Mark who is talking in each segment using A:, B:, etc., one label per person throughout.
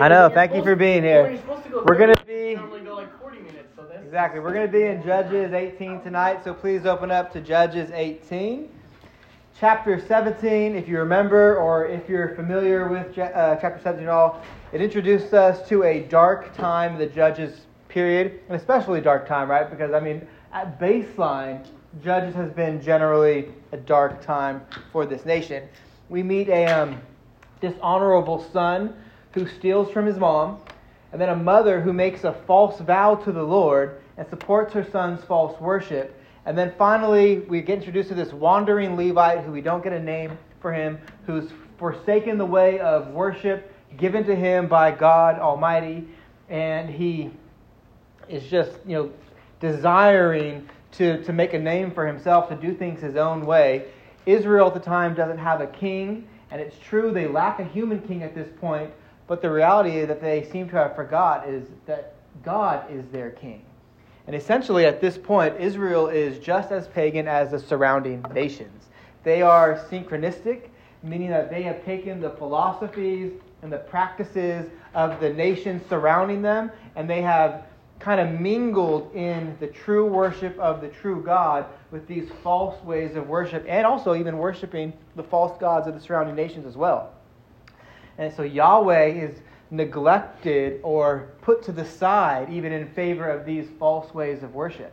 A: I know. Thank you for being here. We're going to be. Exactly. We're going to be in Judges 18 tonight, so please open up to Judges 18. Chapter 17, if you remember or if you're familiar with uh, chapter 17 at all, it introduced us to a dark time, the Judges period, an especially dark time, right? Because, I mean, at baseline, Judges has been generally a dark time for this nation. We meet a um, dishonorable son who steals from his mom, and then a mother who makes a false vow to the Lord and supports her son's false worship. And then finally, we get introduced to this wandering Levite who we don't get a name for him, who's forsaken the way of worship given to him by God Almighty, and he is just, you know, desiring to, to make a name for himself, to do things his own way. Israel at the time doesn't have a king, and it's true they lack a human king at this point, but the reality that they seem to have forgot is that God is their king. And essentially, at this point, Israel is just as pagan as the surrounding nations. They are syncretistic, meaning that they have taken the philosophies and the practices of the nations surrounding them, and they have kind of mingled in the true worship of the true God with these false ways of worship, and also even worshiping the false gods of the surrounding nations as well. And so Yahweh is neglected or put to the side even in favor of these false ways of worship.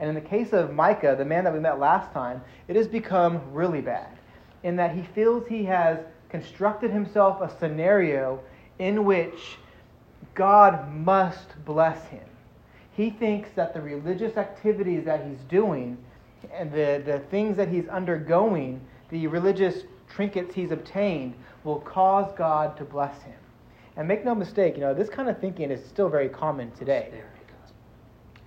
A: And in the case of Micah, the man that we met last time, it has become really bad in that he feels he has constructed himself a scenario in which God must bless him. He thinks that the religious activities that he's doing and the, the things that he's undergoing, the religious trinkets he's obtained, will cause God to bless him. And make no mistake, you know, this kind of thinking is still very common today.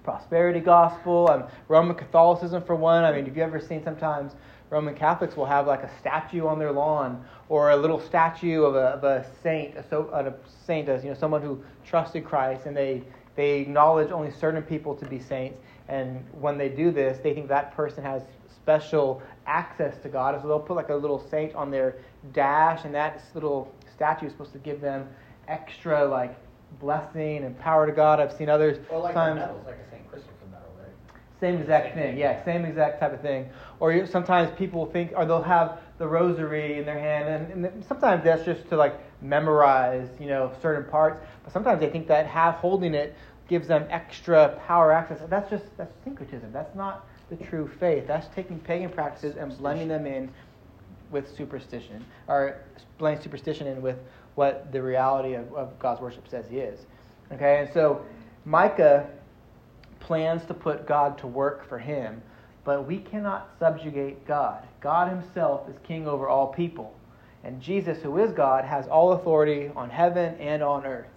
A: Prosperity gospel, um, Roman Catholicism for one. I mean, have you ever seen sometimes Roman Catholics will have like a statue on their lawn or a little statue of a, of a saint, a, a saint as you know someone who trusted Christ, and they they acknowledge only certain people to be saints. And when they do this, they think that person has special access to God. So they'll put like a little saint on their dash, and that little statue is supposed to give them extra like blessing and power to God. I've seen others
B: or like
A: times.
B: medals, like a St. Christopher medal, right?
A: Same exact thing, yeah, same exact type of thing. Or sometimes people think, or they'll have the rosary in their hand, and, and sometimes that's just to like memorize, you know, certain parts. But sometimes they think that half holding it gives them extra power access. That's just that's syncretism. That's not the true faith. That's taking pagan practices and blending them in with superstition, or blending superstition in with what the reality of, of God's worship says He is. Okay, and so Micah plans to put God to work for him, but we cannot subjugate God. God Himself is king over all people. And Jesus, who is God, has all authority on heaven and on earth.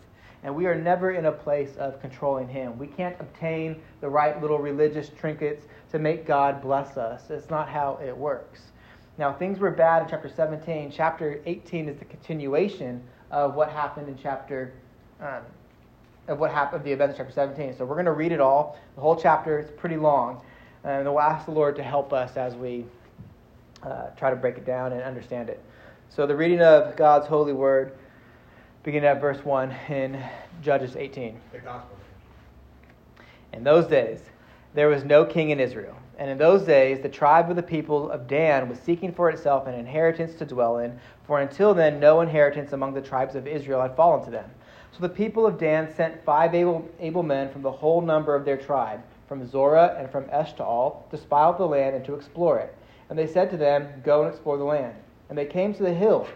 A: And we are never in a place of controlling Him. We can't obtain the right little religious trinkets to make God bless us. It's not how it works. Now, things were bad in chapter 17. Chapter 18 is the continuation of what happened in chapter, um, of what happened, of the events of chapter 17. So we're going to read it all. The whole chapter is pretty long. And we'll ask the Lord to help us as we uh, try to break it down and understand it. So the reading of God's holy word, beginning at verse 1 in Judges 18.
B: The gospel.
A: In those days, there was no king in Israel. And in those days, the tribe of the people of Dan was seeking for itself an inheritance to dwell in, for until then, no inheritance among the tribes of Israel had fallen to them. So the people of Dan sent five able, able men from the whole number of their tribe, from Zorah and from Eshtaol, to spy out the land and to explore it. And they said to them, Go and explore the land. And they came to the hill.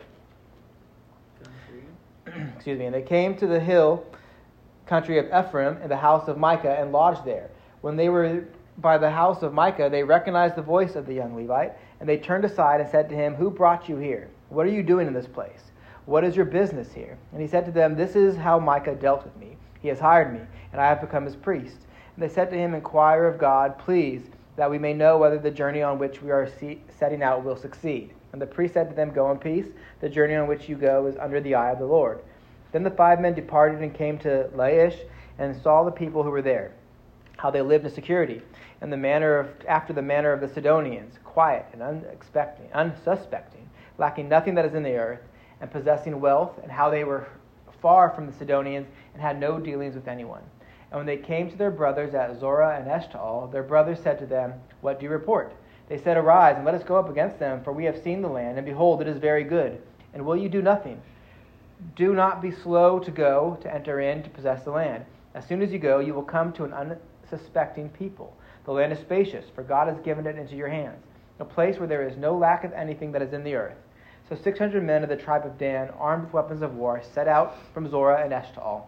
A: Excuse me. And they came to the hill country of Ephraim in the house of Micah and lodged there. When they were by the house of Micah, they recognized the voice of the young Levite, and they turned aside and said to him, Who brought you here? What are you doing in this place? What is your business here? And he said to them, This is how Micah dealt with me. He has hired me, and I have become his priest. And they said to him, Inquire of God, please, that we may know whether the journey on which we are setting out will succeed. And the priest said to them, Go in peace. The journey on which you go is under the eye of the Lord. Then the five men departed and came to Laish and saw the people who were there, how they lived in security and the manner of, after the manner of the Sidonians, quiet and unexpecting, unsuspecting, lacking nothing that is in the earth, and possessing wealth, and how they were far from the Sidonians and had no dealings with anyone. And when they came to their brothers at Zorah and Eshtaol, their brothers said to them, What do you report? They said, Arise, and let us go up against them, for we have seen the land, and behold, it is very good. And will you do nothing? Do not be slow to go to enter in to possess the land. As soon as you go, you will come to an unsuspecting people. The land is spacious, for God has given it into your hands, a place where there is no lack of anything that is in the earth. So 600 men of the tribe of Dan, armed with weapons of war, set out from Zorah and Eshtaol,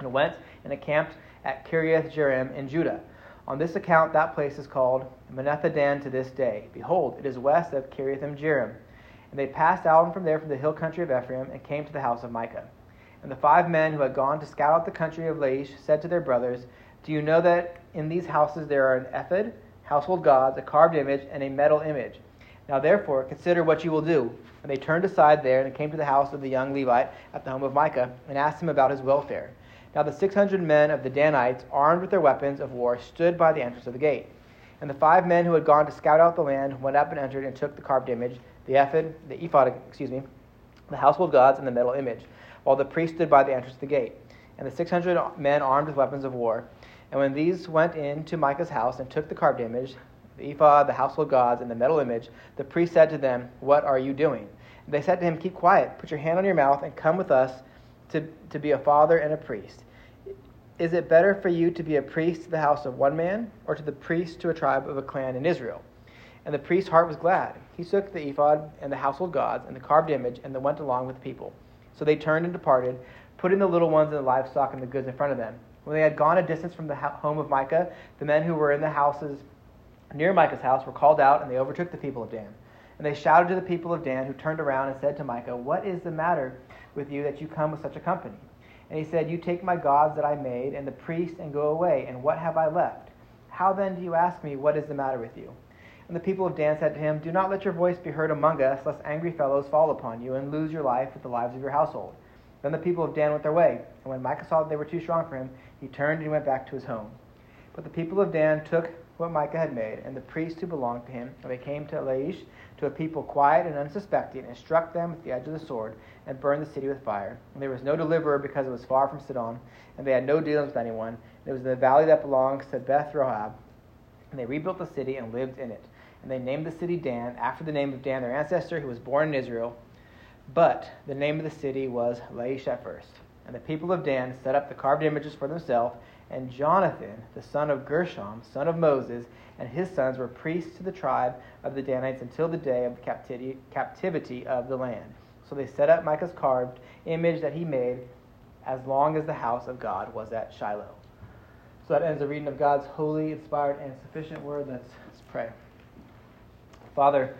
A: and went and encamped at Kiriath Jearim in Judah. On this account, that place is called Mahaneh Dan to this day. Behold, it is west of Kiriath Jearim. And they passed out from there from the hill country of Ephraim and came to the house of Micah. And the five men who had gone to scout out the country of Laish said to their brothers, Do you know that in these houses there are an ephod, household gods, a carved image, and a metal image? Now therefore, consider what you will do. And they turned aside there and came to the house of the young Levite at the home of Micah and asked him about his welfare. Now the six hundred men of the Danites, armed with their weapons of war, stood by the entrance of the gate. And the five men who had gone to scout out the land went up and entered and took the carved image, the ephod, the ephod, excuse me, the household gods, and the metal image, while the priest stood by the entrance of the gate. And the six hundred men armed with weapons of war. And when these went in to Micah's house and took the carved image, the ephod, the household gods, and the metal image, the priest said to them, What are you doing? And they said to him, Keep quiet, put your hand on your mouth, and come with us to, to be a father and a priest. Is it better for you to be a priest to the house of one man, or to the priest to a tribe of a clan in Israel? And the priest's heart was glad. He took the ephod and the household gods and the carved image, and they went along with the people. So they turned and departed, putting the little ones and the livestock and the goods in front of them. When they had gone a distance from the home of Micah, the men who were in the houses near Micah's house were called out, and they overtook the people of Dan. And they shouted to the people of Dan, who turned around and said to Micah, What is the matter with you that you come with such a company? And he said, You take my gods that I made, and the priests, and go away, and what have I left? How then do you ask me, What is the matter with you? And the people of Dan said to him, Do not let your voice be heard among us, lest angry fellows fall upon you, and lose your life with the lives of your household. Then the people of Dan went their way, and when Micah saw that they were too strong for him, he turned and went back to his home. But the people of Dan took what Micah had made, and the priests who belonged to him, and they came to Laish, to a people quiet and unsuspecting, and struck them with the edge of the sword, and burned the city with fire. And there was no deliverer because it was far from Sidon, and they had no dealings with anyone. And it was in the valley that belongs to Beth Rehob, and they rebuilt the city and lived in it. And they named the city Dan, after the name of Dan, their ancestor, who was born in Israel. But the name of the city was Laish at first. And the people of Dan set up the carved images for themselves and Jonathan, the son of Gershom, son of Moses, and his sons were priests to the tribe of the Danites until the day of the captivity, of the land. So they set up Micah's carved image that he made as long as the house of God was at Shiloh. So that ends the reading of God's holy, inspired, and sufficient word. Let's, let's pray. Father,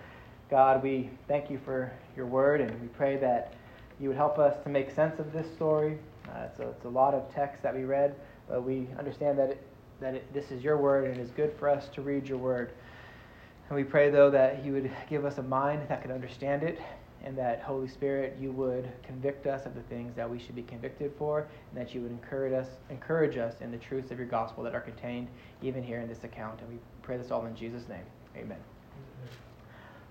A: God, we thank you for your word, and we pray that you would help us to make sense of this story. Uh, it's, a, it's a lot of text that we read. But we understand that, it, that it, this is your word and it is good for us to read your word. And we pray, though, that you would give us a mind that could understand it, and that, Holy Spirit, you would convict us of the things that we should be convicted for, and that you would encourage us, encourage us in the truths of your gospel that are contained even here in this account. And we pray this all in Jesus' name. Amen.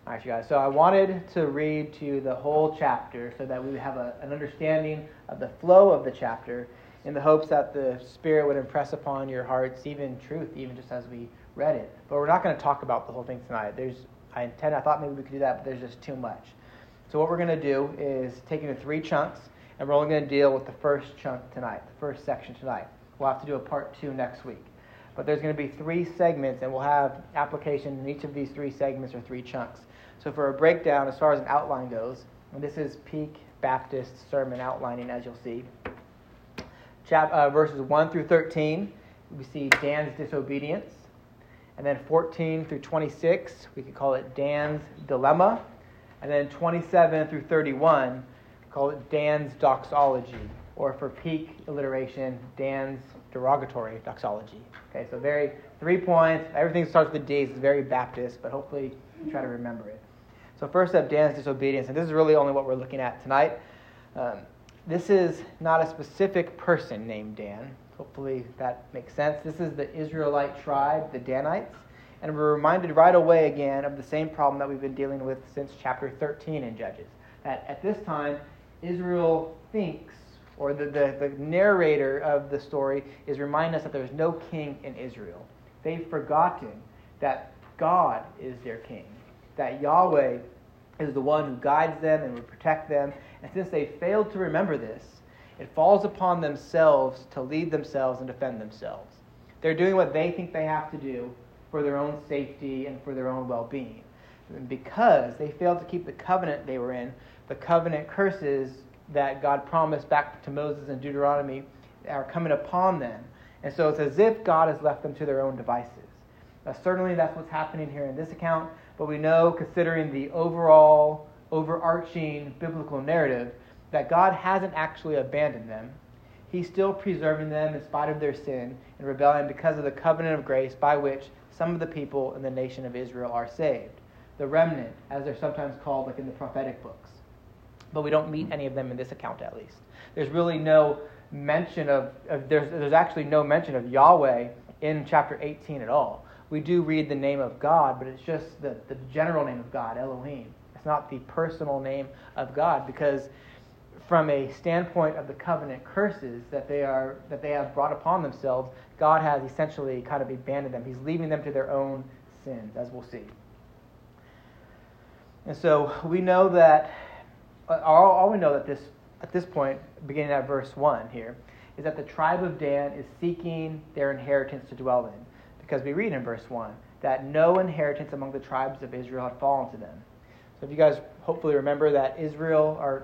A: All right, you guys. So I wanted to read to you the whole chapter so that we have a, an understanding of the flow of the chapter in the hopes that the Spirit would impress upon your hearts even truth, even just as we read it. But we're not going to talk about the whole thing tonight. There's, I intend, I thought maybe we could do that, but there's just too much. So what we're going to do is take it into three chunks, and we're only going to deal with the first chunk tonight, the first section tonight. We'll have to do a part two next week. But there's going to be three segments, and we'll have application in each of these three segments or three chunks. So for a breakdown, as far as an outline goes, and this is Peak Baptist sermon outlining, as you'll see chap, uh, verses 1 through 13, we see Dan's disobedience. And then 14 through 26, we could call it Dan's dilemma. And then 27 through 31, call it Dan's doxology. Or for peak alliteration, Dan's derogatory doxology. Okay, so very three points. Everything starts with D. It's very Baptist, but hopefully you try to remember it. So first up, Dan's disobedience, and this is really only what we're looking at tonight. Um, this is not a specific person named Dan. Hopefully that makes sense. This is the Israelite tribe, the Danites. And we're reminded right away again of the same problem that we've been dealing with since chapter 13 in Judges. That at this time, Israel thinks or the, the, the narrator of the story is reminding us that there's no king in Israel. They've forgotten that God is their king, that Yahweh is the one who guides them and will protect them. And since they failed to remember this, it falls upon themselves to lead themselves and defend themselves. They're doing what they think they have to do for their own safety and for their own well being. And because they failed to keep the covenant they were in, the covenant curses that God promised back to Moses in Deuteronomy are coming upon them. And so it's as if God has left them to their own devices. Now, certainly that's what's happening here in this account, but we know, considering the overall, overarching biblical narrative, that God hasn't actually abandoned them. He's still preserving them in spite of their sin and rebellion because of the covenant of grace by which some of the people in the nation of Israel are saved. The remnant, as they're sometimes called, like in the prophetic books. But we don't meet any of them in this account, at least. There's really no mention of, of there's, there's actually no mention of Yahweh in chapter 18 at all. We do read the name of God, but it's just the, the general name of God, Elohim. It's not the personal name of God because from a standpoint of the covenant curses that they are that they have brought upon themselves, God has essentially kind of abandoned them. He's leaving them to their own sins, as we'll see. And so we know that uh, all, all we know that this at this point, beginning at verse one here, is that the tribe of Dan is seeking their inheritance to dwell in, because we read in verse one that no inheritance among the tribes of Israel had fallen to them. So if you guys hopefully remember that Israel, or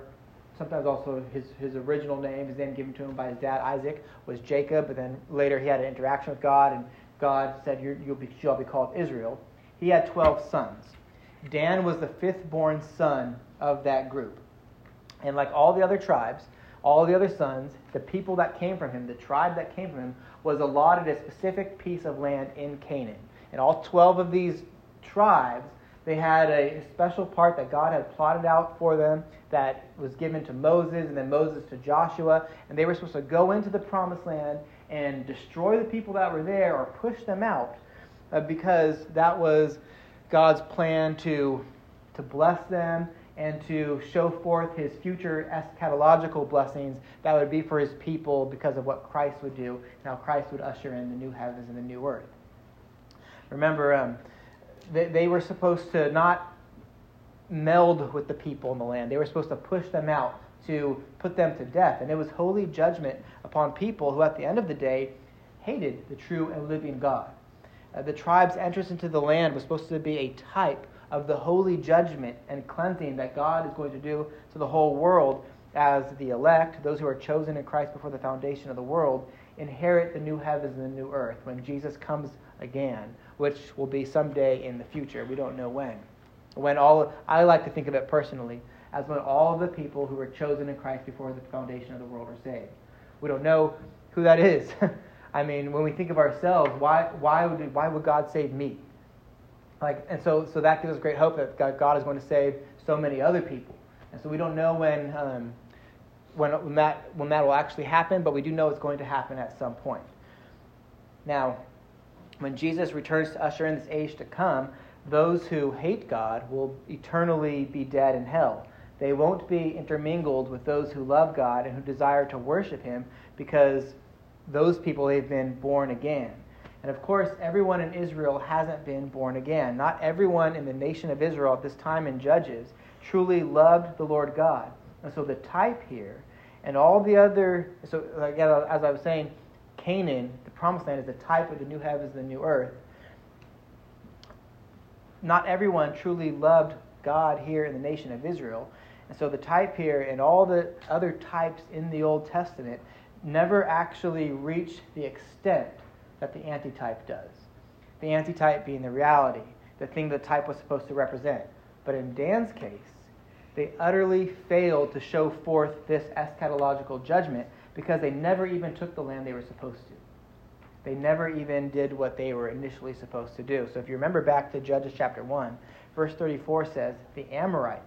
A: sometimes also his, his original name, his name given to him by his dad Isaac, was Jacob, but then later he had an interaction with God, and God said, You'll be, shall be called Israel. He had 12 sons. Dan was the fifth born son of that group. And like all the other tribes, all the other sons, the people that came from him, the tribe that came from him, was allotted a specific piece of land in Canaan. And all 12 of these tribes, they had a special part that God had plotted out for them that was given to Moses and then Moses to Joshua. And they were supposed to go into the promised land and destroy the people that were there or push them out uh, because that was God's plan to, to bless them and to show forth his future eschatological blessings that would be for his people because of what Christ would do and how Christ would usher in the new heavens and the new earth. Remember, um, they, they were supposed to not meld with the people in the land, they were supposed to push them out to put them to death. And it was holy judgment upon people who, at the end of the day, hated the true and living God. Uh, the tribe's entrance into the land was supposed to be a type of the holy judgment and cleansing that God is going to do to the whole world as the elect, those who are chosen in Christ before the foundation of the world, inherit the new heavens and the new earth when Jesus comes again, which will be someday in the future. We don't know when. When all I like to think of it personally as when all of the people who were chosen in Christ before the foundation of the world are saved. We don't know who that is. I mean, when we think of ourselves, why, why, would, why would God save me? Like, and so, so that gives us great hope that God, is going to save so many other people. And so we don't know when, um, when, when, that, when that will actually happen, but we do know it's going to happen at some point. Now, when Jesus returns to usher in this age to come, those who hate God will eternally be dead in hell. They won't be intermingled with those who love God and who desire to worship Him because those people they've been born again. And of course, everyone in Israel hasn't been born again. Not everyone in the nation of Israel at this time in Judges truly loved the Lord God. And so the type here and all the other, so again, as I was saying, Canaan, the promised land, is the type of the new heavens and the new earth. Not everyone truly loved God here in the nation of Israel. And so the type here and all the other types in the Old Testament never actually reach the extent that the antitype does. The antitype being the reality, the thing the type was supposed to represent. But in Dan's case, they utterly failed to show forth this eschatological judgment because they never even took the land they were supposed to. They never even did what they were initially supposed to do. So if you remember back to Judges chapter 1, verse 34 says, The Amorites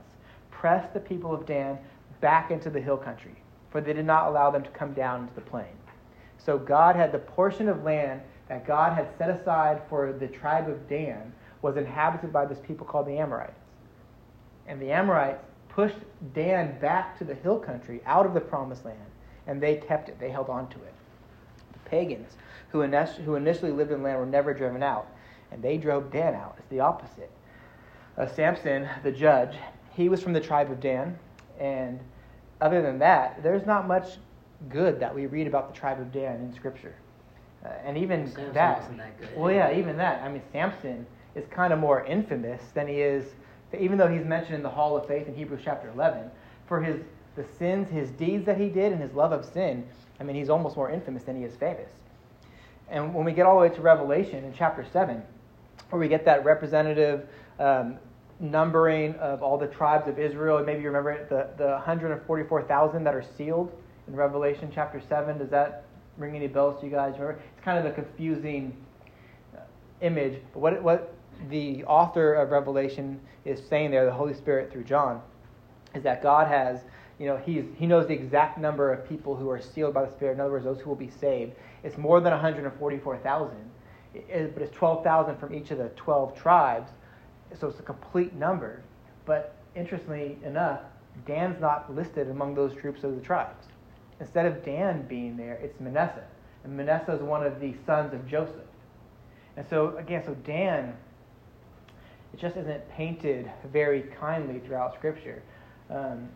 A: pressed the people of Dan back into the hill country for they did not allow them to come down into the plain. So God had the portion of land that God had set aside for the tribe of Dan was inhabited by this people called the Amorites. And the Amorites pushed Dan back to the hill country out of the promised land and they kept it. They held on to it. The pagans who, initially lived in the land were never driven out, and they drove Dan out. It's the opposite. Uh, Samson, the judge, he was from the tribe of Dan, and other than that, there's not much good that we read about the tribe of Dan in Scripture. Uh, and even
B: Samson
A: that,
B: that
A: well, yeah, even that. I mean, Samson is kind of more infamous than he is, even though he's mentioned in the Hall of Faith in Hebrews chapter 11, for his the sins, his deeds that he did, and his love of sin. I mean, he's almost more infamous than he is famous. And when we get all the way to Revelation in chapter 7, where we get that representative um, numbering of all the tribes of Israel, and maybe you remember it, the, the 144,000 that are sealed in Revelation chapter 7. Does that ring any bells to you guys? Remember? It's kind of a confusing uh, image. But what, what the author of Revelation is saying there, the Holy Spirit through John, is that God has, you know, he's, he knows the exact number of people who are sealed by the Spirit. In other words, those who will be saved. It's more than 144,000, but it's 12,000 from each of the 12 tribes. So it's a complete number. But interestingly enough, Dan's not listed among those troops of the tribes. Instead of Dan being there, it's Manasseh. And Manasseh is one of the sons of Joseph. And so, again, so Dan, it just isn't painted very kindly throughout Scripture. Um,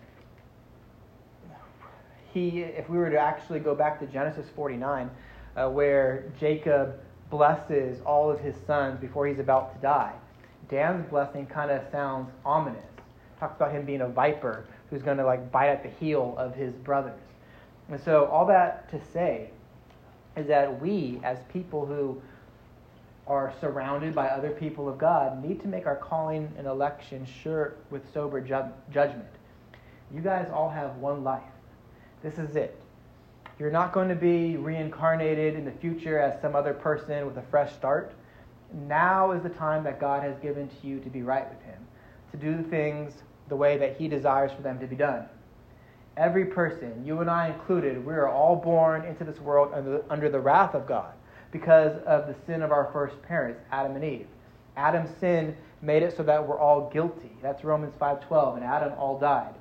A: he, if we were to actually go back to Genesis 49, uh, where Jacob blesses all of his sons before he's about to die, Dan's blessing kind of sounds ominous. Talks about him being a viper who's going to like bite at the heel of his brothers. And so, all that to say is that we, as people who are surrounded by other people of God, need to make our calling and election sure with sober ju- judgment. You guys all have one life. This is it. You're not going to be reincarnated in the future as some other person with a fresh start. Now is the time that God has given to you to be right with Him, to do things the way that He desires for them to be done. Every person, you and I included, we are all born into this world under, under the wrath of God because of the sin of our first parents, Adam and Eve. Adam's sin made it so that we're all guilty. That's Romans 5:12, and Adam all died.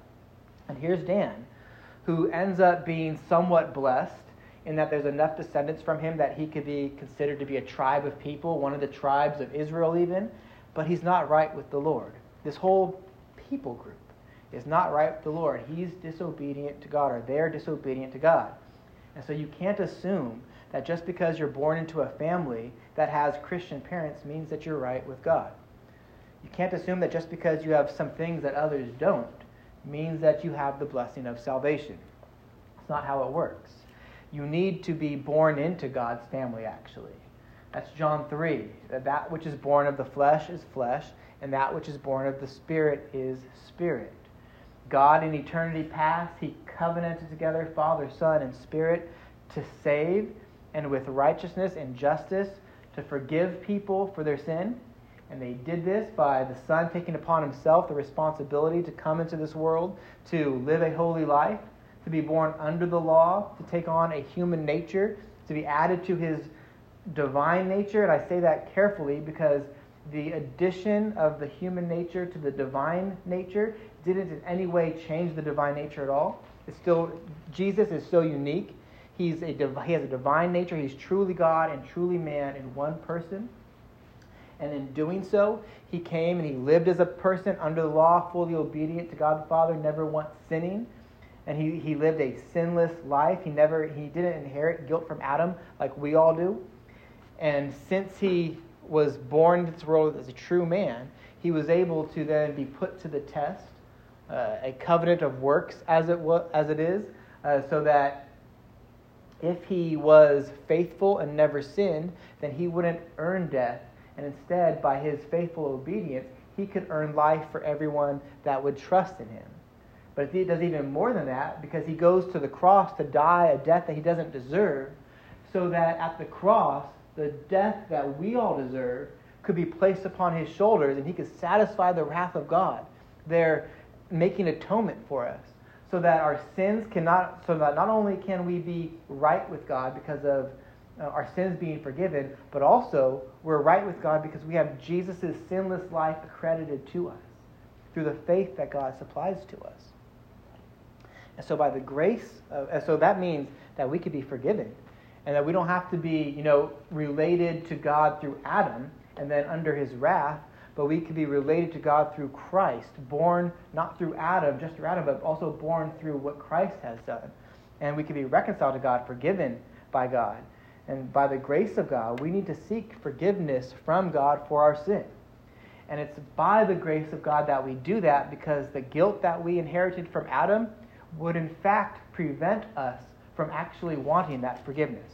A: And here's Dan, who ends up being somewhat blessed in that there's enough descendants from him that he could be considered to be a tribe of people, one of the tribes of Israel even, but he's not right with the Lord. This whole people group is not right with the Lord. He's disobedient to God, or they're disobedient to God. And so you can't assume that just because you're born into a family that has Christian parents means that you're right with God. You can't assume that just because you have some things that others don't means that you have the blessing of salvation. It's not how it works. You need to be born into God's family, actually. That's John 3. That which is born of the flesh is flesh, and that which is born of the Spirit is spirit. God in eternity past, He covenanted together Father, Son, and Spirit to save and with righteousness and justice to forgive people for their sin. And they did this by the Son taking upon Himself the responsibility to come into this world, to live a holy life, to be born under the law, to take on a human nature, to be added to His divine nature. And I say that carefully because the addition of the human nature to the divine nature didn't in any way change the divine nature at all. It's still Jesus is still unique. He's a he has a divine nature. He's truly God and truly man in one person. And in doing so, he came and he lived as a person under the law, fully obedient to God the Father, never once sinning. And he, he lived a sinless life. He never he didn't inherit guilt from Adam like we all do. And since he was born into this world as a true man, he was able to then be put to the test uh, a covenant of works as it, as it is, uh, so that if he was faithful and never sinned, then he wouldn't earn death. And instead, by his faithful obedience, he could earn life for everyone that would trust in him. But he does even more than that because he goes to the cross to die a death that he doesn't deserve, so that at the cross, the death that we all deserve could be placed upon his shoulders and he could satisfy the wrath of God. There, making atonement for us so that our sins cannot so that not only can we be right with God because of uh, our sins being forgiven, but also we're right with God because we have Jesus' sinless life accredited to us through the faith that God supplies to us. And so by the grace, of, and so that means that we could be forgiven, and that we don't have to be, you know, related to God through Adam and then under His wrath, but we could be related to God through Christ, born not through Adam, just through Adam, but also born through what Christ has done. And we can be reconciled to God, forgiven by God. And by the grace of God, we need to seek forgiveness from God for our sin. And it's by the grace of God that we do that because the guilt that we inherited from Adam would in fact prevent us from actually wanting that forgiveness.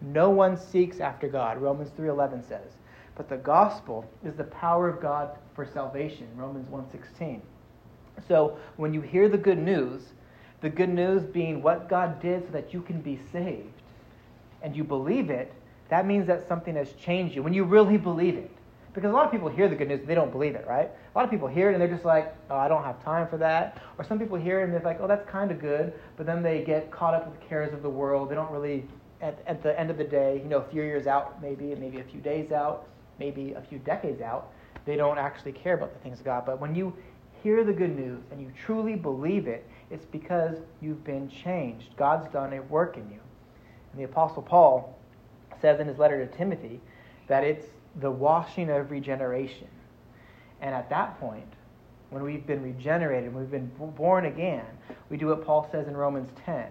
A: No one seeks after God, Romans 3:11 says. But the gospel is the power of God for salvation, Romans 1:16. So, when you hear the good news, the good news being what God did so that you can be saved, and you believe it, that means that something has changed you. When you really believe it. Because a lot of people hear the good news, they don't believe it, right? A lot of people hear it and they're just like, oh, I don't have time for that. Or some people hear it and they're like, oh, that's kind of good, but then they get caught up with the cares of the world. They don't really, at, at the end of the day, you know, a few years out, maybe, maybe a few days out, maybe a few decades out, they don't actually care about the things of God. But when you hear the good news and you truly believe it, it's because you've been changed. God's done a work in you. And the Apostle Paul says in his letter to Timothy that it's the washing of regeneration. And at that point, when we've been regenerated, when we've been born again, we do what Paul says in Romans 10,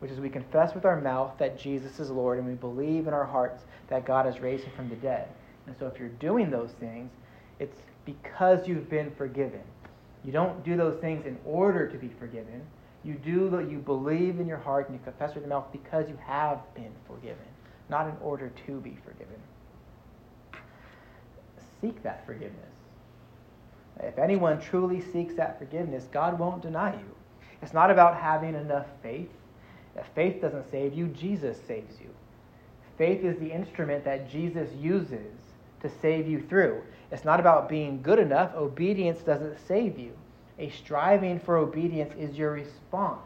A: which is we confess with our mouth that Jesus is Lord and we believe in our hearts that God has raised him from the dead. And so if you're doing those things, it's because you've been forgiven. You don't do those things in order to be forgiven. You do you believe in your heart and you confess with your mouth because you have been forgiven, not in order to be forgiven. Seek that forgiveness. If anyone truly seeks that forgiveness, God won't deny you. It's not about having enough faith. If faith doesn't save you, Jesus saves you. Faith is the instrument that Jesus uses to save you through. It's not about being good enough. Obedience doesn't save you. A striving for obedience is your response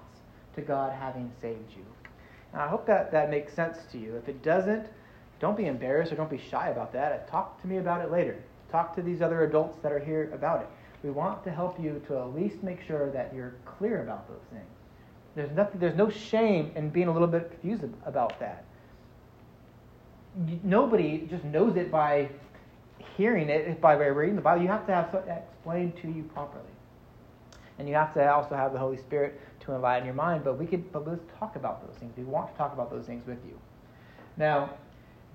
A: to God having saved you. Now, I hope that that makes sense to you. If it doesn't, don't be embarrassed or don't be shy about that. Uh, talk to me about it later. Talk to these other adults that are here about it. We want to help you to at least make sure that you're clear about those things. There's nothing. There's no shame in being a little bit confused about that. Nobody just knows it by hearing it by reading the Bible, you have to have it explained to you properly. And you have to also have the Holy Spirit to enlighten your mind. But we could, but let's talk about those things. We want to talk about those things with you. Now,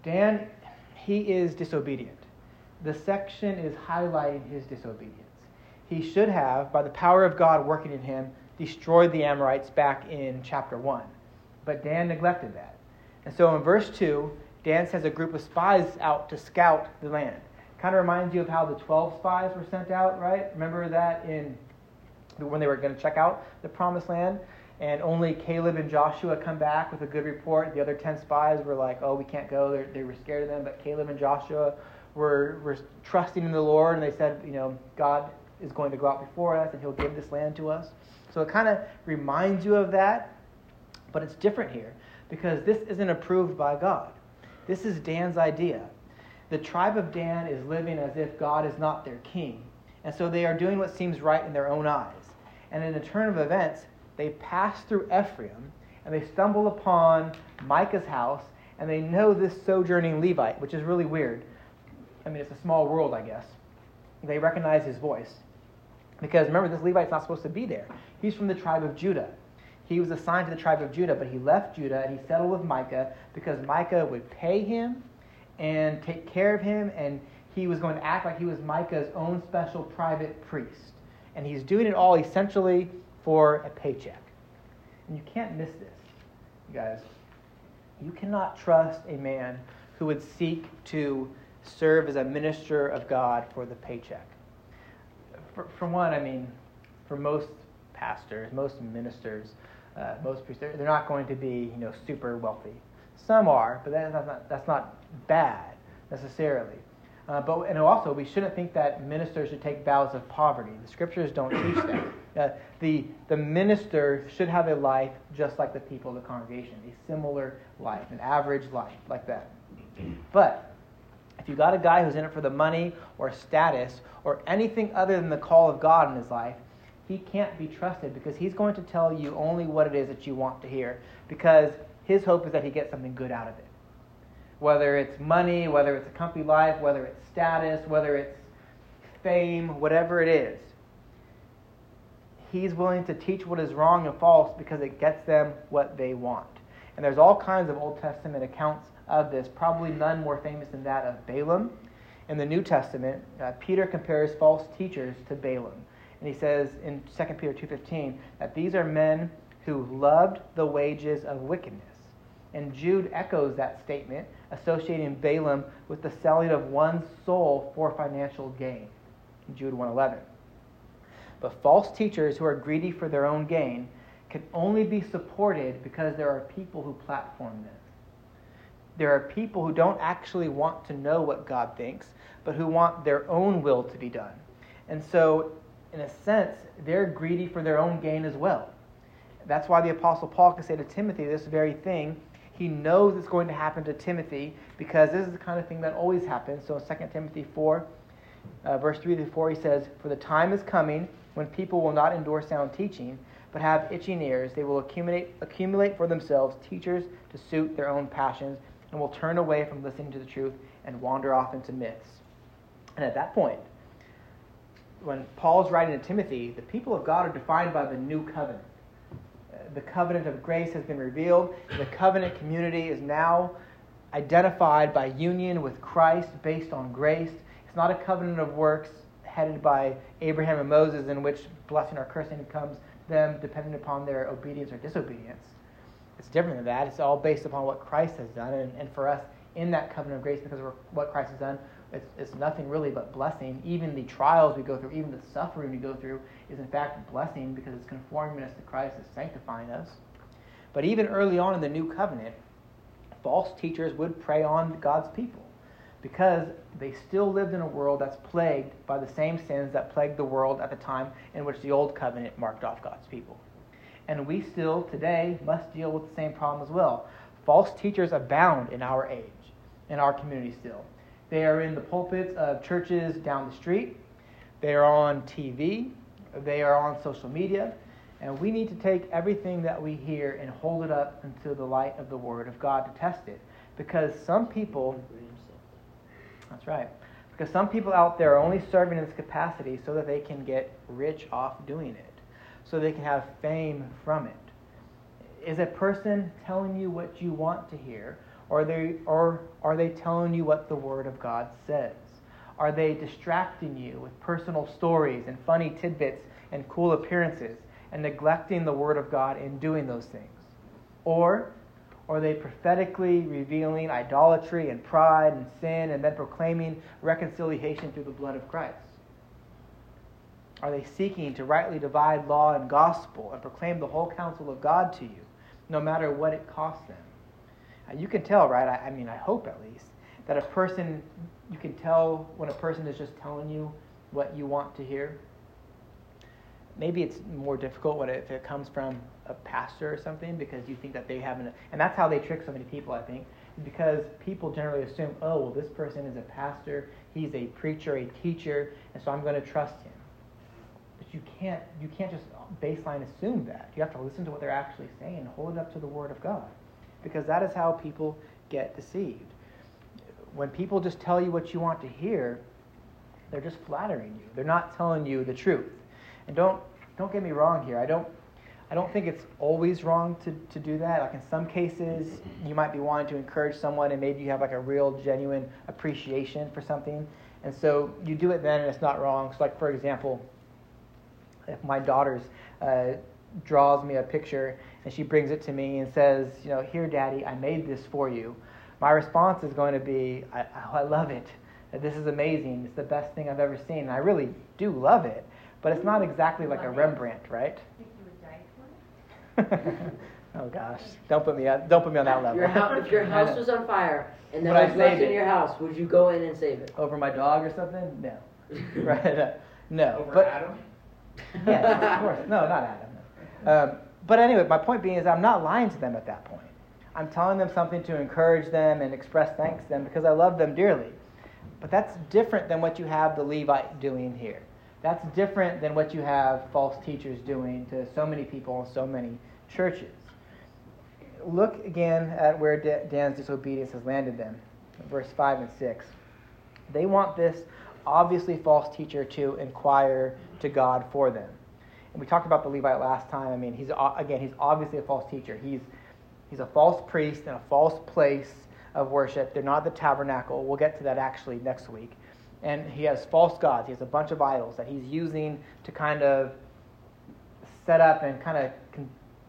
A: Dan, he is disobedient. The section is highlighting his disobedience. He should have, by the power of God working in him, destroyed the Amorites back in chapter 1. But Dan neglected that. And so in verse 2, Dan sends a group of spies out to scout the land. Kind of reminds you of how the 12 spies were sent out, right? Remember that in when they were going to check out the promised land? And only Caleb and Joshua come back with a good report. The other 10 spies were like, oh, we can't go. They're, they were scared of them. But Caleb and Joshua were, were trusting in the Lord, and they said, you know, God is going to go out before us, and he'll give this land to us. So it kind of reminds you of that, but it's different here because this isn't approved by God. This is Dan's idea the tribe of Dan is living as if God is not their king. And so they are doing what seems right in their own eyes. And in a turn of events, they pass through Ephraim and they stumble upon Micah's house and they know this sojourning Levite, which is really weird. I mean, it's a small world, I guess. They recognize his voice. Because remember, this Levite's not supposed to be there. He's from the tribe of Judah. He was assigned to the tribe of Judah, but he left Judah and he settled with Micah because Micah would pay him and take care of him, and he was going to act like he was Micah's own special private priest. And he's doing it all essentially for a paycheck. And you can't miss this, you guys. You cannot trust a man who would seek to serve as a minister of God for the paycheck. For, for one, I mean, for most pastors, most ministers, uh, most priests, they're, they're not going to be, you know, super wealthy. Some are, but that's not, that's not bad necessarily. Uh, but and also, we shouldn't think that ministers should take vows of poverty. The scriptures don't teach that. Uh, the, the minister should have a life just like the people of the congregation, a similar life, an average life like that. But if you got a guy who's in it for the money or status or anything other than the call of God in his life, he can't be trusted because he's going to tell you only what it is that you want to hear because his hope is that he gets something good out of it. Whether it's money, whether it's a comfy life, whether it's status, whether it's fame, whatever it is. He's willing to teach what is wrong and false because it gets them what they want. And there's all kinds of Old Testament accounts of this, probably none more famous than that of Balaam. In the New Testament, uh, Peter compares false teachers to Balaam. And he says in 2 Peter 2.15 that these are men who loved the wages of wickedness. And Jude echoes that statement, associating Balaam with the selling of one's soul for financial gain. Jude 1.11. But false teachers who are greedy for their own gain can only be supported because there are people who platform them. There are people who don't actually want to know what God thinks, but who want their own will to be done. And so, in a sense, they're greedy for their own gain as well. That's why the Apostle Paul can say to Timothy this very thing. He knows it's going to happen to Timothy because this is the kind of thing that always happens. So in 2 Timothy 4, uh, verse 3 to 4, he says, For the time is coming when people will not endure sound teaching, but have itching ears. They will accumulate, accumulate for themselves teachers to suit their own passions and will turn away from listening to the truth and wander off into myths. And at that point, when Paul's writing to Timothy, the people of God are defined by the new covenant. Uh, the covenant of grace has been revealed. The covenant community is now identified by union with Christ based on grace. It's not a covenant of works headed by Abraham and Moses in which blessing or cursing comes them depending upon their obedience or disobedience. It's different than that. It's all based upon what Christ has done. And, and for us, in that covenant of grace, because of what Christ has done, it's, it's nothing really but blessing. Even the trials we go through, even the suffering we go through, is in fact blessing because it's conforming us to Christ, it's sanctifying us. But even early on in the new covenant, false teachers would prey on God's people because they still lived in a world that's plagued by the same sins that plagued the world at the time in which the old covenant marked off God's people. And we still today must deal with the same problem as well. False teachers abound in our age, in our community still. They are in the pulpits of churches down the street. They are on TV. They are on social media. And we need to take everything that we hear and hold it up into the light of the Word of God to test it. Because some people, that's right, because some people out there are only serving in this capacity so that they can get rich off doing it so they can have fame from it? Is a person telling you what you want to hear, or are they, or are they telling you what the Word of God says? Are they distracting you with personal stories and funny tidbits and cool appearances and neglecting the Word of God in doing those things? Or are they prophetically revealing idolatry and pride and sin and then proclaiming reconciliation through the blood of Christ? Are they seeking to rightly divide law and gospel and proclaim the whole counsel of God to you, no matter what it costs them? You can tell, right? I, I mean, I hope at least, that a person, you can tell when a person is just telling you what you want to hear. Maybe it's more difficult when it, if it comes from a pastor or something because you think that they haven't, and that's how they trick so many people, I think, because people generally assume, oh, well, this person is a pastor, he's a preacher, a teacher, and so I'm going to trust him But you can't you can't just baseline assume that. You have to listen to what they're actually saying hold it up to the Word of God, because that is how people get deceived. When people just tell you what you want to hear, they're just flattering you. They're not telling you the truth. And don't don't get me wrong here. I don't I don't think it's always wrong to, to do that. Like in some cases, you might be wanting to encourage someone and maybe you have like a real genuine appreciation for something. And so you do it then and it's not wrong. So like for example, if my daughter's uh, draws me a picture and she brings it to me and says, you know, here, Daddy, I made this for you. My response is going to be, I, I love it. This is amazing. It's the best thing I've ever seen. And I really do love it, but it's not exactly like a Rembrandt, right? oh gosh, don't put me on, don't put me on that level.
C: Your house, if your house was on fire and there was left in your house, would you go in and save it?
A: Over my dog or something? No, right? No.
B: Over
A: but,
B: Adam?
A: yes, of course. No, not Adam. Um, but anyway, my point being is I'm not lying to them at that point. I'm telling them something to encourage them and express thanks to them because I love them dearly. But that's different than what you have the Levite doing here. That's different than what you have false teachers doing to so many people in so many churches. Look again at where Dan's disobedience has landed them. Verse 5 and 6. They want this obviously false teacher to inquire to God for them. We talked about the Levite last time. I mean, he's uh, again, he's obviously a false teacher. He's he's a false priest in a false place of worship. They're not the tabernacle. We'll get to that actually next week and he has false gods. He has a bunch of idols that he's using to kind of set up and kind of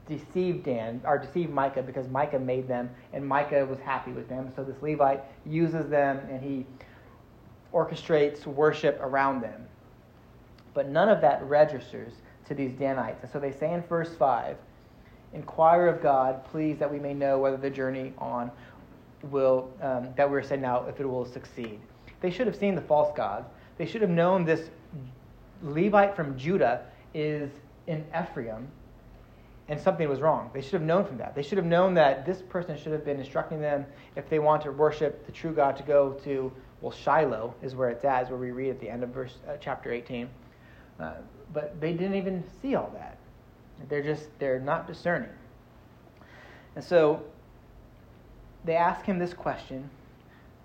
A: deceive Dan or deceive Micah because Micah made them and Micah was happy with them. So this Levite uses them and he orchestrates worship around them. But none of that registers to these Danites. And so they say in verse 5 Inquire of God, please, that we may know whether the journey on will, um, that we're setting out, if it will succeed. They should have seen the false gods. They should have known this Levite from Judah is in Ephraim and something was wrong. They should have known from that. They should have known that this person should have been instructing them if they want to worship the true God to go to, well, Shiloh is where it's at, is where we read at the end of verse uh, chapter 18. Uh, but they didn't even see all that. They're just, they're not discerning. And so they ask him this question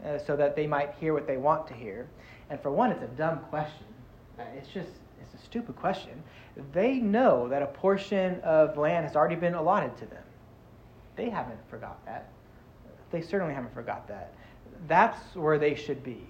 A: uh, so that they might hear what they want to hear. And for one, it's a dumb question. Uh, it's just it's a stupid question. They know that a portion of land has already been allotted to them. They haven't forgot that. They certainly haven't forgot that. That's where they should be.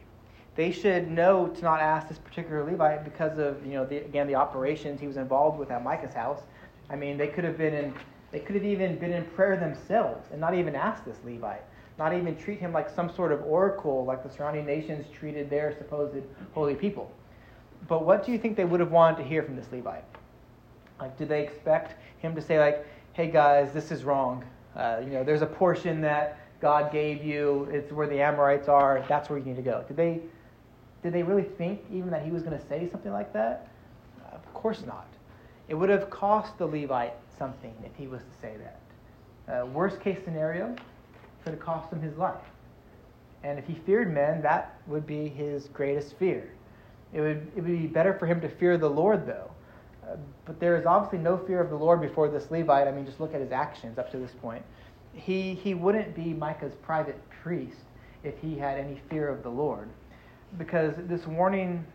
A: They should know to not ask this particular Levite because of you know the, again the operations he was involved with at Micah's house. I mean, they could have been in they could have even been in prayer themselves and not even asked this Levite not even treat him like some sort of oracle like the surrounding nations treated their supposed holy people. But what do you think they would have wanted to hear from this Levite? Like, did they expect him to say, like, hey guys, this is wrong? Uh, you know, there's a portion that God gave you, it's where the Amorites are, that's where you need to go. Did they, did they really think even that he was going to say something like that? Of course not. It would have cost the Levite something if he was to say that. Uh, worst case scenario, it could have cost him his life. And if he feared men, that would be his greatest fear. It would, it would be better for him to fear the Lord, though. Uh, but there is obviously no fear of the Lord before this Levite. I mean, just look at his actions up to this point. He, he wouldn't be Micah's private priest if he had any fear of the Lord. Because this warning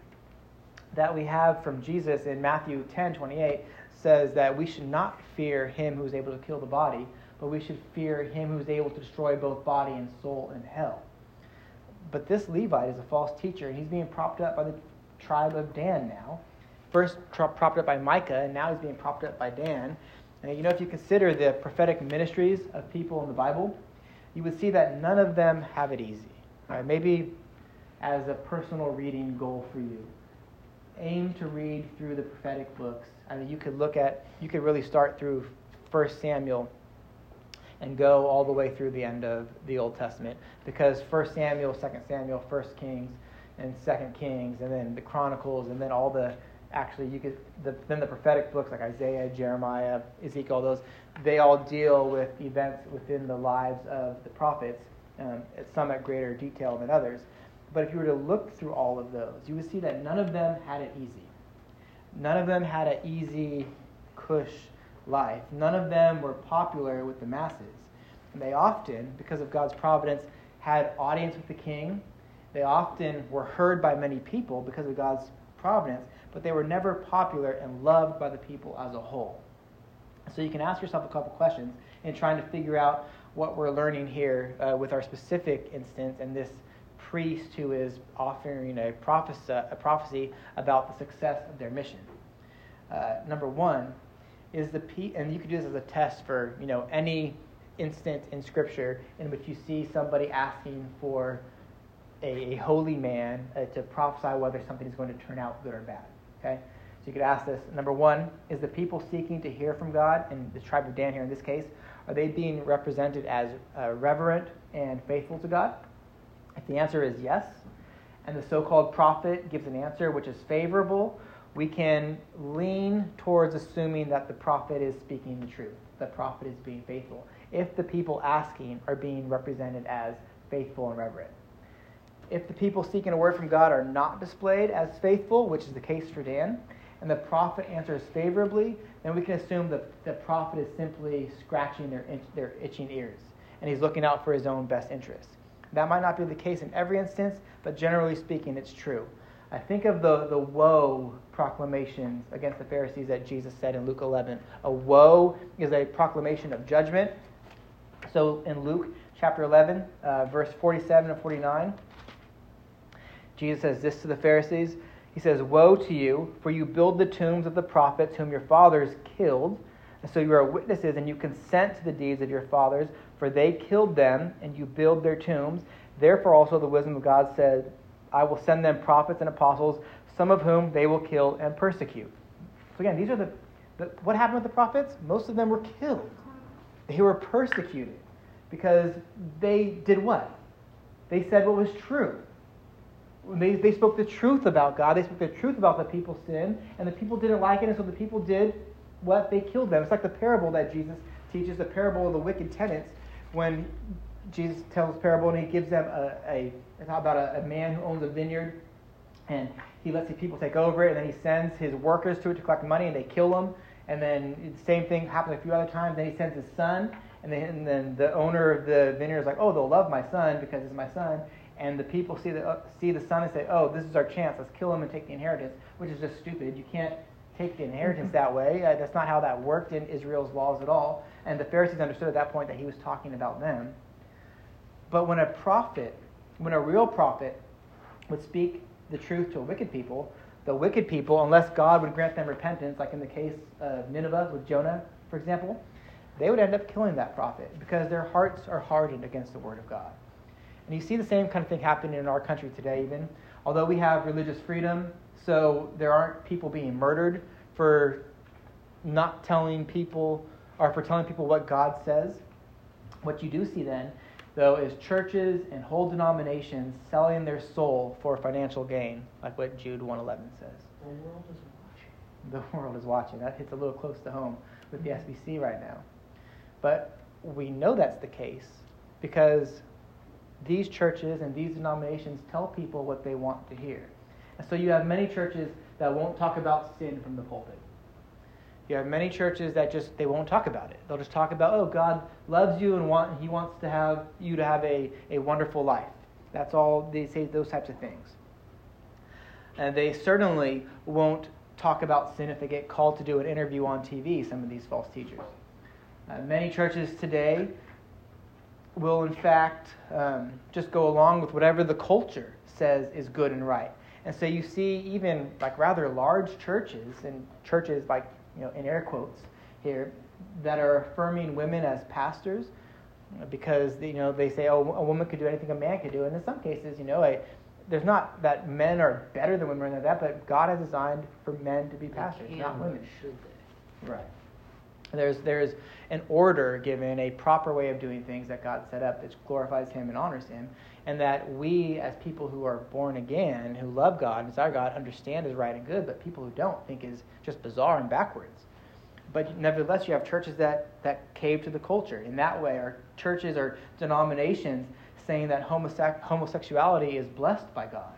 A: that we have from Jesus in Matthew 10 28 says that we should not fear him who is able to kill the body, but we should fear him who is able to destroy both body and soul in hell. But this Levite is a false teacher, and he's being propped up by the tribe of Dan now. First propped up by Micah, and now he's being propped up by Dan. And you know, if you consider the prophetic ministries of people in the Bible, you would see that none of them have it easy. Maybe as a personal reading goal for you, aim to read through the prophetic books. I mean, you could look at, you could really start through 1 Samuel and go all the way through the end of the Old Testament because 1 Samuel, 2 Samuel, 1 Kings, and 2 Kings, and then the Chronicles, and then all the actually you could the, then the prophetic books like Isaiah, Jeremiah, Ezekiel, those they all deal with events within the lives of the prophets, um, some at greater detail than others. But if you were to look through all of those, you would see that none of them had it easy. None of them had an easy, cush life. None of them were popular with the masses. And they often, because of God's providence, had audience with the king. They often were heard by many people because of God's providence, but they were never popular and loved by the people as a whole. So you can ask yourself a couple questions in trying to figure out what we're learning here uh, with our specific instance and this priest who is offering a, prophecy, a prophecy about the success of their mission. Uh, number one, is the p and you could do this as a test for you know any instant in scripture in which you see somebody asking for a, a holy man uh, to prophesy whether something is going to turn out good or bad okay? So you could ask this. Number one is the people seeking to hear from god and the tribe of dan here in this case are they being represented as uh, reverent and faithful to god if the answer is yes and the so-called prophet gives an answer which is favorable we can lean towards assuming that the prophet is speaking the truth, the prophet is being faithful, if the people asking are being represented as faithful and reverent. if the people seeking a word from God are not displayed as faithful, which is the case for Dan, and the prophet answers favorably, then we can assume that the prophet is simply scratching their, their itching ears, and he's looking out for his own best interests. That might not be the case in every instance, but generally speaking, it's true. I think of the, the woe proclamations against the Pharisees that Jesus said in Luke 11. A woe is a proclamation of judgment. So in Luke chapter 11, uh, verse 47 and 49, Jesus says this to the Pharisees. He says, Woe to you, for you build the tombs of the prophets whom your fathers killed. And so you are witnesses, and you consent to the deeds of your fathers, for they killed them, and you build their tombs. Therefore also the wisdom of God said, I will send them prophets and apostles, some of whom they will kill and persecute. So again, these are the, the what happened with the prophets? Most of them were killed. They were persecuted because they did what? They said what was true. They, they spoke the truth about God. They spoke the truth about the people's sin, and the people didn't like it, and so the people did what? They killed them. It's like the parable that Jesus teaches, the parable of the wicked tenants, when Jesus tells a parable and he gives them a, a about a, a man who owns a vineyard, and he lets the people take over it, and then he sends his workers to it to collect money, and they kill them. And then the same thing happens a few other times. Then he sends his son, and then, and then the owner of the vineyard is like, "Oh, they'll love my son because it's my son." And the people see the uh, see the son and say, "Oh, this is our chance. Let's kill him and take the inheritance," which is just stupid. You can't take the inheritance that way. Uh, that's not how that worked in Israel's laws at all. And the Pharisees understood at that point that he was talking about them. But when a prophet, when a real prophet would speak the truth to wicked people, the wicked people, unless God would grant them repentance, like in the case of Nineveh with Jonah, for example, they would end up killing that prophet because their hearts are hardened against the word of God. And you see the same kind of thing happening in our country today, even. Although we have religious freedom, so there aren't people being murdered for not telling people or for telling people what God says. What you do see then though, is churches and whole denominations selling their soul for financial gain, like what Jude 111 says.
C: The world is watching.
A: The world is watching. That hits a little close to home with the SBC right now. But we know that's the case because these churches and these denominations tell people what they want to hear. And so you have many churches that won't talk about sin from the pulpit. You have many churches that just they won't talk about it. They'll just talk about, oh, God loves you and want He wants to have you to have a, a wonderful life. That's all they say those types of things. And they certainly won't talk about sin if they get called to do an interview on TV, some of these false teachers. Uh, many churches today will, in fact, um, just go along with whatever the culture says is good and right. And so you see even like rather large churches and churches like you know, in air quotes here, that are affirming women as pastors because you know they say oh a woman could do anything a man could do. And in some cases you know a, there's not that men are better than women or that but God has designed for men to be pastors not women.
C: should
A: they right there's there's an order given a proper way of doing things that God set up that glorifies him and honors him and that we as people who are born again who love God and desire God understand is right and good but people who don't think is just bizarre and backwards but nevertheless, you have churches that, that cave to the culture. In that way, or churches or denominations saying that homose- homosexuality is blessed by God.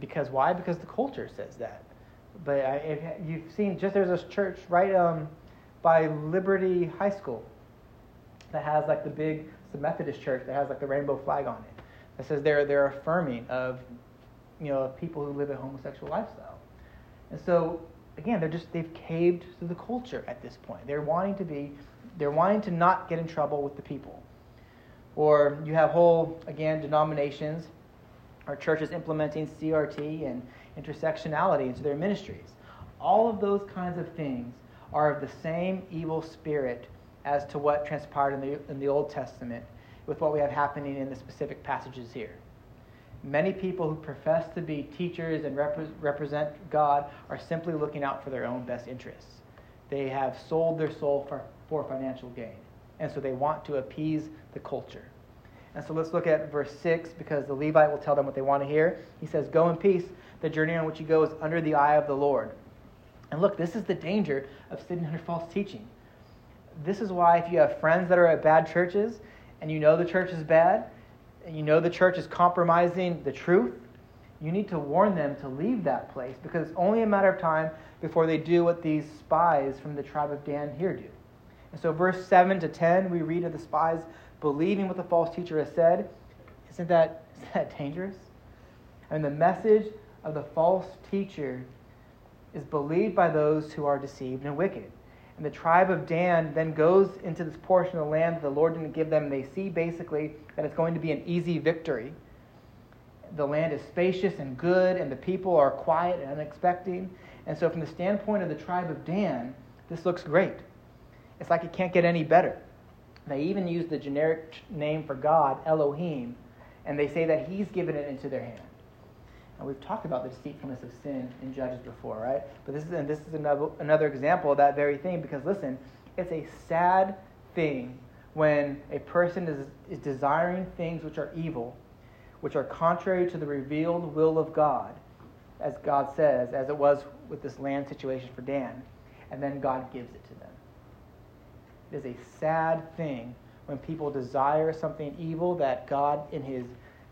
A: Because why? Because the culture says that. But I, if you've seen, just there's a church right um, by Liberty High School that has like the big, a Methodist church that has like the rainbow flag on it. That says they're, they're affirming of, you know, people who live a homosexual lifestyle. And so again, they're just they've caved to the culture at this point. They're wanting to be, they're wanting to not get in trouble with the people. Or you have whole again denominations or churches implementing CRT and intersectionality into their ministries. All of those kinds of things are of the same evil spirit as to what transpired in the, in the Old Testament with what we have happening in the specific passages here. Many people who profess to be teachers and repre- represent God are simply looking out for their own best interests. They have sold their soul for, for financial gain. And so they want to appease the culture. And so let's look at verse 6 because the Levite will tell them what they want to hear. He says, Go in peace. The journey on which you go is under the eye of the Lord. And look, this is the danger of sitting under false teaching. This is why, if you have friends that are at bad churches and you know the church is bad, and you know the church is compromising the truth, you need to warn them to leave that place because it's only a matter of time before they do what these spies from the tribe of Dan here do. And so, verse 7 to 10, we read of the spies believing what the false teacher has said. Isn't that, isn't that dangerous? I mean, the message of the false teacher is believed by those who are deceived and wicked. And the tribe of Dan then goes into this portion of the land that the Lord didn't give them. They see basically that it's going to be an easy victory. The land is spacious and good, and the people are quiet and unexpecting. And so, from the standpoint of the tribe of Dan, this looks great. It's like it can't get any better. They even use the generic name for God, Elohim, and they say that He's given it into their hand. We've talked about the deceitfulness of sin in Judges before, right? But this is, and this is another, another example of that very thing because, listen, it's a sad thing when a person is, is desiring things which are evil, which are contrary to the revealed will of God, as God says, as it was with this land situation for Dan, and then God gives it to them. It is a sad thing when people desire something evil that God, in His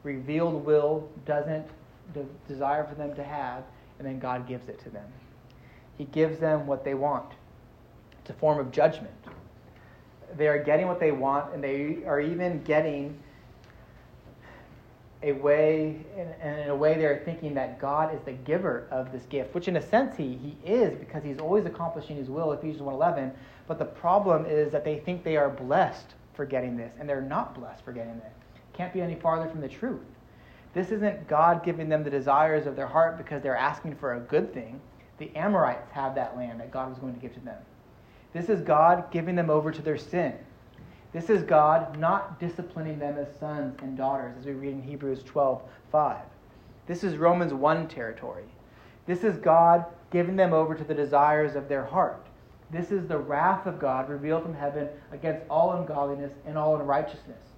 A: revealed will, doesn't de- desire for them to have, and then God gives it to them. He gives them what they want. It's a form of judgment. They are getting what they want, and they are even getting a way, and in a way they're thinking that God is the giver of this gift, which in a sense he, he is because he's always accomplishing his will, Ephesians 1.11. But the problem is that they think they are blessed for getting this, and they're not blessed for getting it. Can't be any farther from the truth. This isn't God giving them the desires of their heart because they're asking for a good thing. The Amorites have that land that God was going to give to them. This is God giving them over to their sin. This is God not disciplining them as sons and daughters, as we read in Hebrews 12 5. This is Romans 1 territory. This is God giving them over to the desires of their heart. This is the wrath of God revealed from heaven against all ungodliness and all unrighteousness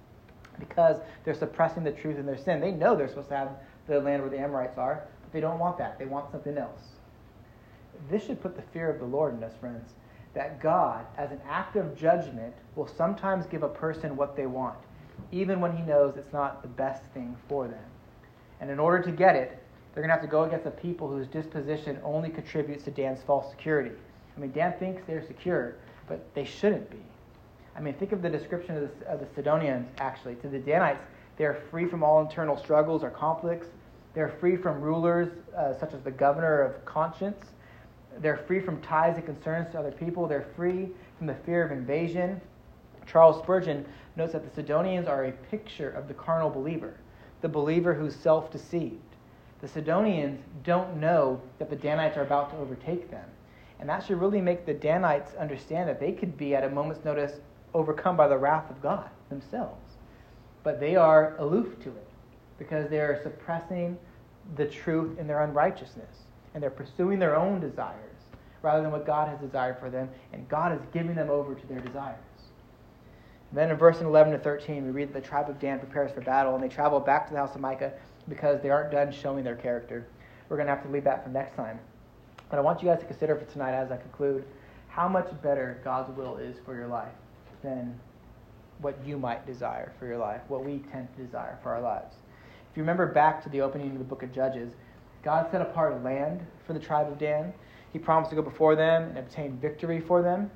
A: because they're suppressing the truth in their sin. They know they're supposed to have the land where the Amorites are, but they don't want that. They want something else. This should put the fear of the Lord in us, friends, that God, as an act of judgment, will sometimes give a person what they want, even when he knows it's not the best thing for them. And in order to get it, they're going to have to go against a people whose disposition only contributes to Dan's false security. I mean, Dan thinks they're secure, but they shouldn't be. I mean, think of the description of the, of the Sidonians, actually. To the Danites, they are free from all internal struggles or conflicts. They're free from rulers, uh, such as the governor of conscience. They're free from ties and concerns to other people. They're free from the fear of invasion. Charles Spurgeon notes that the Sidonians are a picture of the carnal believer, the believer who's self deceived. The Sidonians don't know that the Danites are about to overtake them. And that should really make the Danites understand that they could be, at a moment's notice, overcome by the wrath of God themselves. But they are aloof to it because they are suppressing the truth in their unrighteousness and they're pursuing their own desires rather than what God has desired for them, and God is giving them over to their desires. Then in verse 11 to 13, we read that the tribe of Dan prepares for battle, and they travel back to the house of Micah because they aren't done showing their character. We're going to have to leave that for next time. But I want you guys to consider for tonight as I conclude how much better God's will is for your life than what you might desire for your life, what we tend to desire for our lives. If you remember back to the opening of the book of Judges, God set apart land for the tribe of Dan. He promised to go before them and obtain victory for them.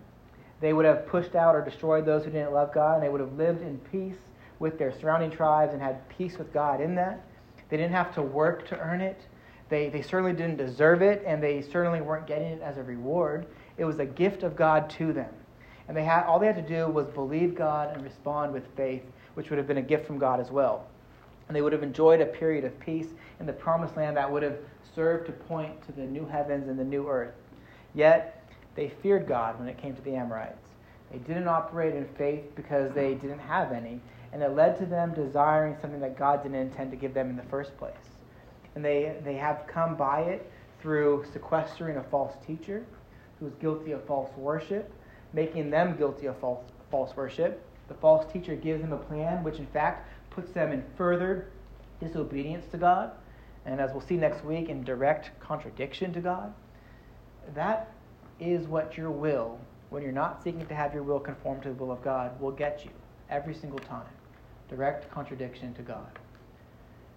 A: They would have pushed out or destroyed those who didn't love God, and they would have lived in peace with their surrounding tribes and had peace with God in that. They didn't have to work to earn it. They, they certainly didn't deserve it, and they certainly weren't getting it as a reward. It was a gift of God to them. And they had, all they had to do was believe God and respond with faith, which would have been a gift from God as well. And they would have enjoyed a period of peace in the promised land that would have served to point to the new heavens and the new earth. Yet, they feared God when it came to the Amorites. They didn't operate in faith because they didn't have any, and it led to them desiring something that God didn't intend to give them in the first place. And they, they have come by it through sequestering a false teacher who was guilty of false worship making them guilty of false, false worship. The false teacher gives them a plan, which in fact puts them in further disobedience to God, and as we'll see next week, in direct contradiction to God. That is what your will, when you're not seeking to have your will conform to the will of God, will get you every single time. direct contradiction to God.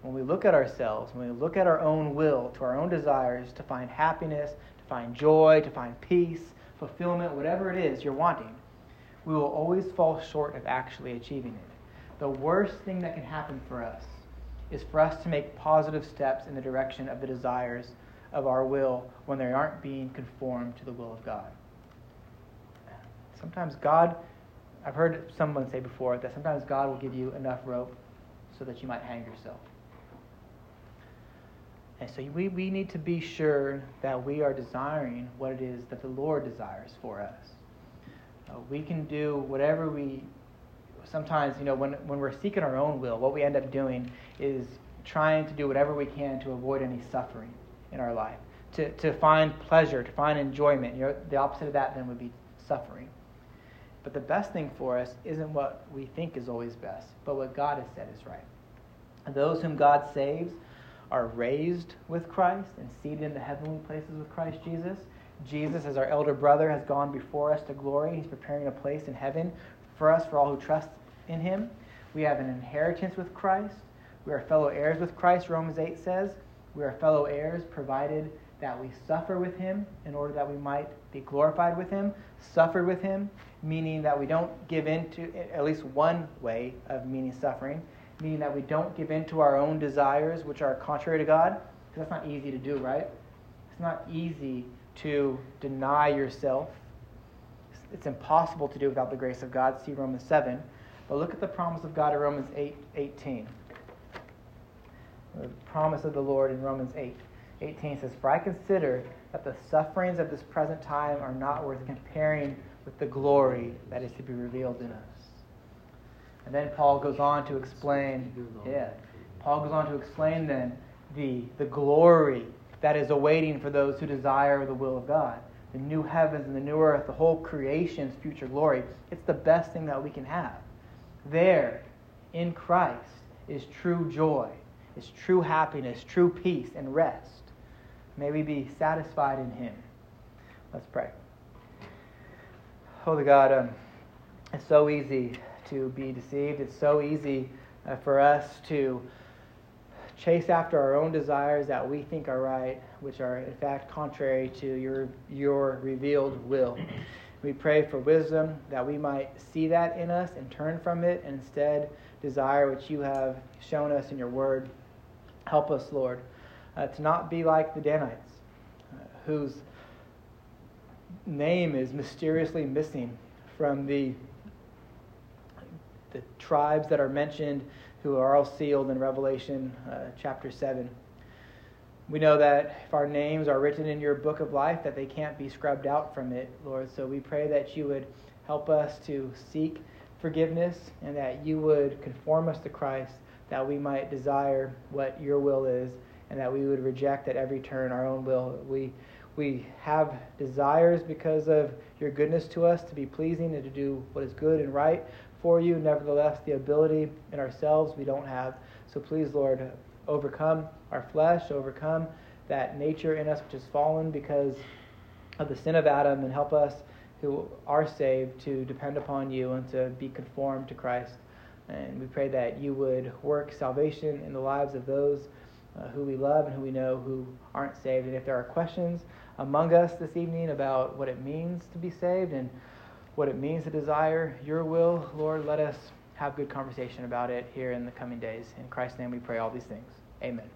A: When we look at ourselves, when we look at our own will, to our own desires, to find happiness, to find joy, to find peace, fulfillment, whatever it is you're wanting, we will always fall short of actually achieving it. The worst thing that can happen for us is for us to make positive steps in the direction of the desires of our will when they aren't being conformed to the will of God. Sometimes God, I've heard someone say before that sometimes God will give you enough rope so that you might hang yourself. And so we, we need to be sure that we are desiring what it is that the Lord desires for us. Uh, we can do whatever we, sometimes, you know, when, when we're seeking our own will, what we end up doing is trying to do whatever we can to avoid any suffering in our life, to, to find pleasure, to find enjoyment. You know, the opposite of that then would be suffering. But the best thing for us isn't what we think is always best, but what God has said is right. Those whom God saves are raised with Christ and seated in the heavenly places with Christ Jesus. Jesus, as our elder brother, has gone before us to glory. He's preparing a place in heaven for us, for all who trust in him. We have an inheritance with Christ. We are fellow heirs with Christ, Romans 8 says. We are fellow heirs provided that we suffer with him in order that we might be glorified with him. Suffer with him, meaning that we don't give in to, at least one way of meaning suffering, meaning that we don't give in to our own desires, which are contrary to God. Because that's not easy to do, right? It's not easy to deny yourself. It's impossible to do without the grace of God. See Romans 7. But look at the promise of God in Romans 8 18. The promise of the Lord in Romans 8 18 says, For I consider that the sufferings of this present time are not worth comparing with the glory that is to be revealed in us. And then Paul goes on to explain, yeah, Paul goes on to explain then the, the glory that is awaiting for those who desire the will of God. The new heavens and the new earth, the whole creation's future glory. It's the best thing that we can have. There, in Christ, is true joy, is true happiness, true peace, and rest. May we be satisfied in Him. Let's pray. Holy God, um, it's so easy to be deceived. It's so easy uh, for us to chase after our own desires that we think are right, which are in fact contrary to your, your revealed will. We pray for wisdom that we might see that in us and turn from it and instead desire what you have shown us in your word. Help us, Lord, uh, to not be like the Danites, uh, whose name is mysteriously missing from the the tribes that are mentioned who are all sealed in Revelation uh, chapter 7. We know that if our names are written in your book of life, that they can't be scrubbed out from it, Lord. So we pray that you would help us to seek forgiveness and that you would conform us to Christ, that we might desire what your will is, and that we would reject at every turn our own will. We we have desires because of your goodness to us to be pleasing and to do what is good and right for you. Nevertheless, the ability in ourselves we don't have. So please, Lord, overcome our flesh, overcome that nature in us which is fallen because of the sin of Adam, and help us who are saved to depend upon you and to be conformed to Christ. And we pray that you would work salvation in the lives of those uh, who we love and who we know who aren't saved. And if there are questions among us this evening about what it means to be saved and what it means to desire your will, Lord, let us have good conversation about it here in the coming days. In Christ's name we pray all these things. Amen.